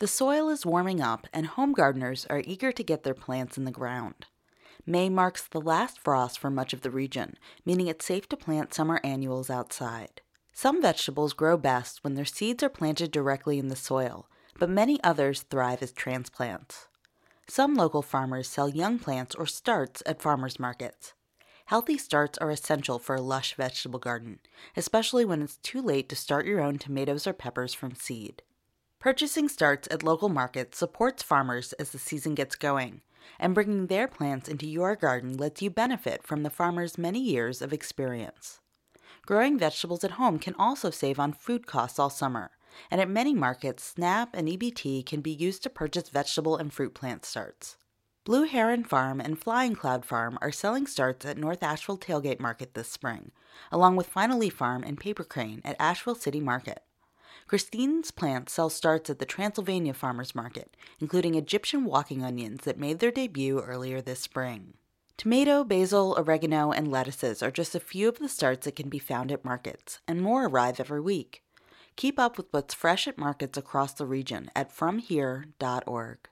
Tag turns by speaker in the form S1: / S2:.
S1: The soil is warming up, and home gardeners are eager to get their plants in the ground. May marks the last frost for much of the region, meaning it's safe to plant summer annuals outside. Some vegetables grow best when their seeds are planted directly in the soil, but many others thrive as transplants. Some local farmers sell young plants or starts at farmers markets. Healthy starts are essential for a lush vegetable garden, especially when it's too late to start your own tomatoes or peppers from seed. Purchasing starts at local markets supports farmers as the season gets going, and bringing their plants into your garden lets you benefit from the farmer's many years of experience. Growing vegetables at home can also save on food costs all summer, and at many markets, SNAP and EBT can be used to purchase vegetable and fruit plant starts. Blue Heron Farm and Flying Cloud Farm are selling starts at North Asheville Tailgate Market this spring, along with Final Leaf Farm and Paper Crane at Asheville City Market. Christine's plants sell starts at the Transylvania Farmers Market, including Egyptian walking onions that made their debut earlier this spring. Tomato, basil, oregano, and lettuces are just a few of the starts that can be found at markets, and more arrive every week. Keep up with what's fresh at markets across the region at FromHere.org.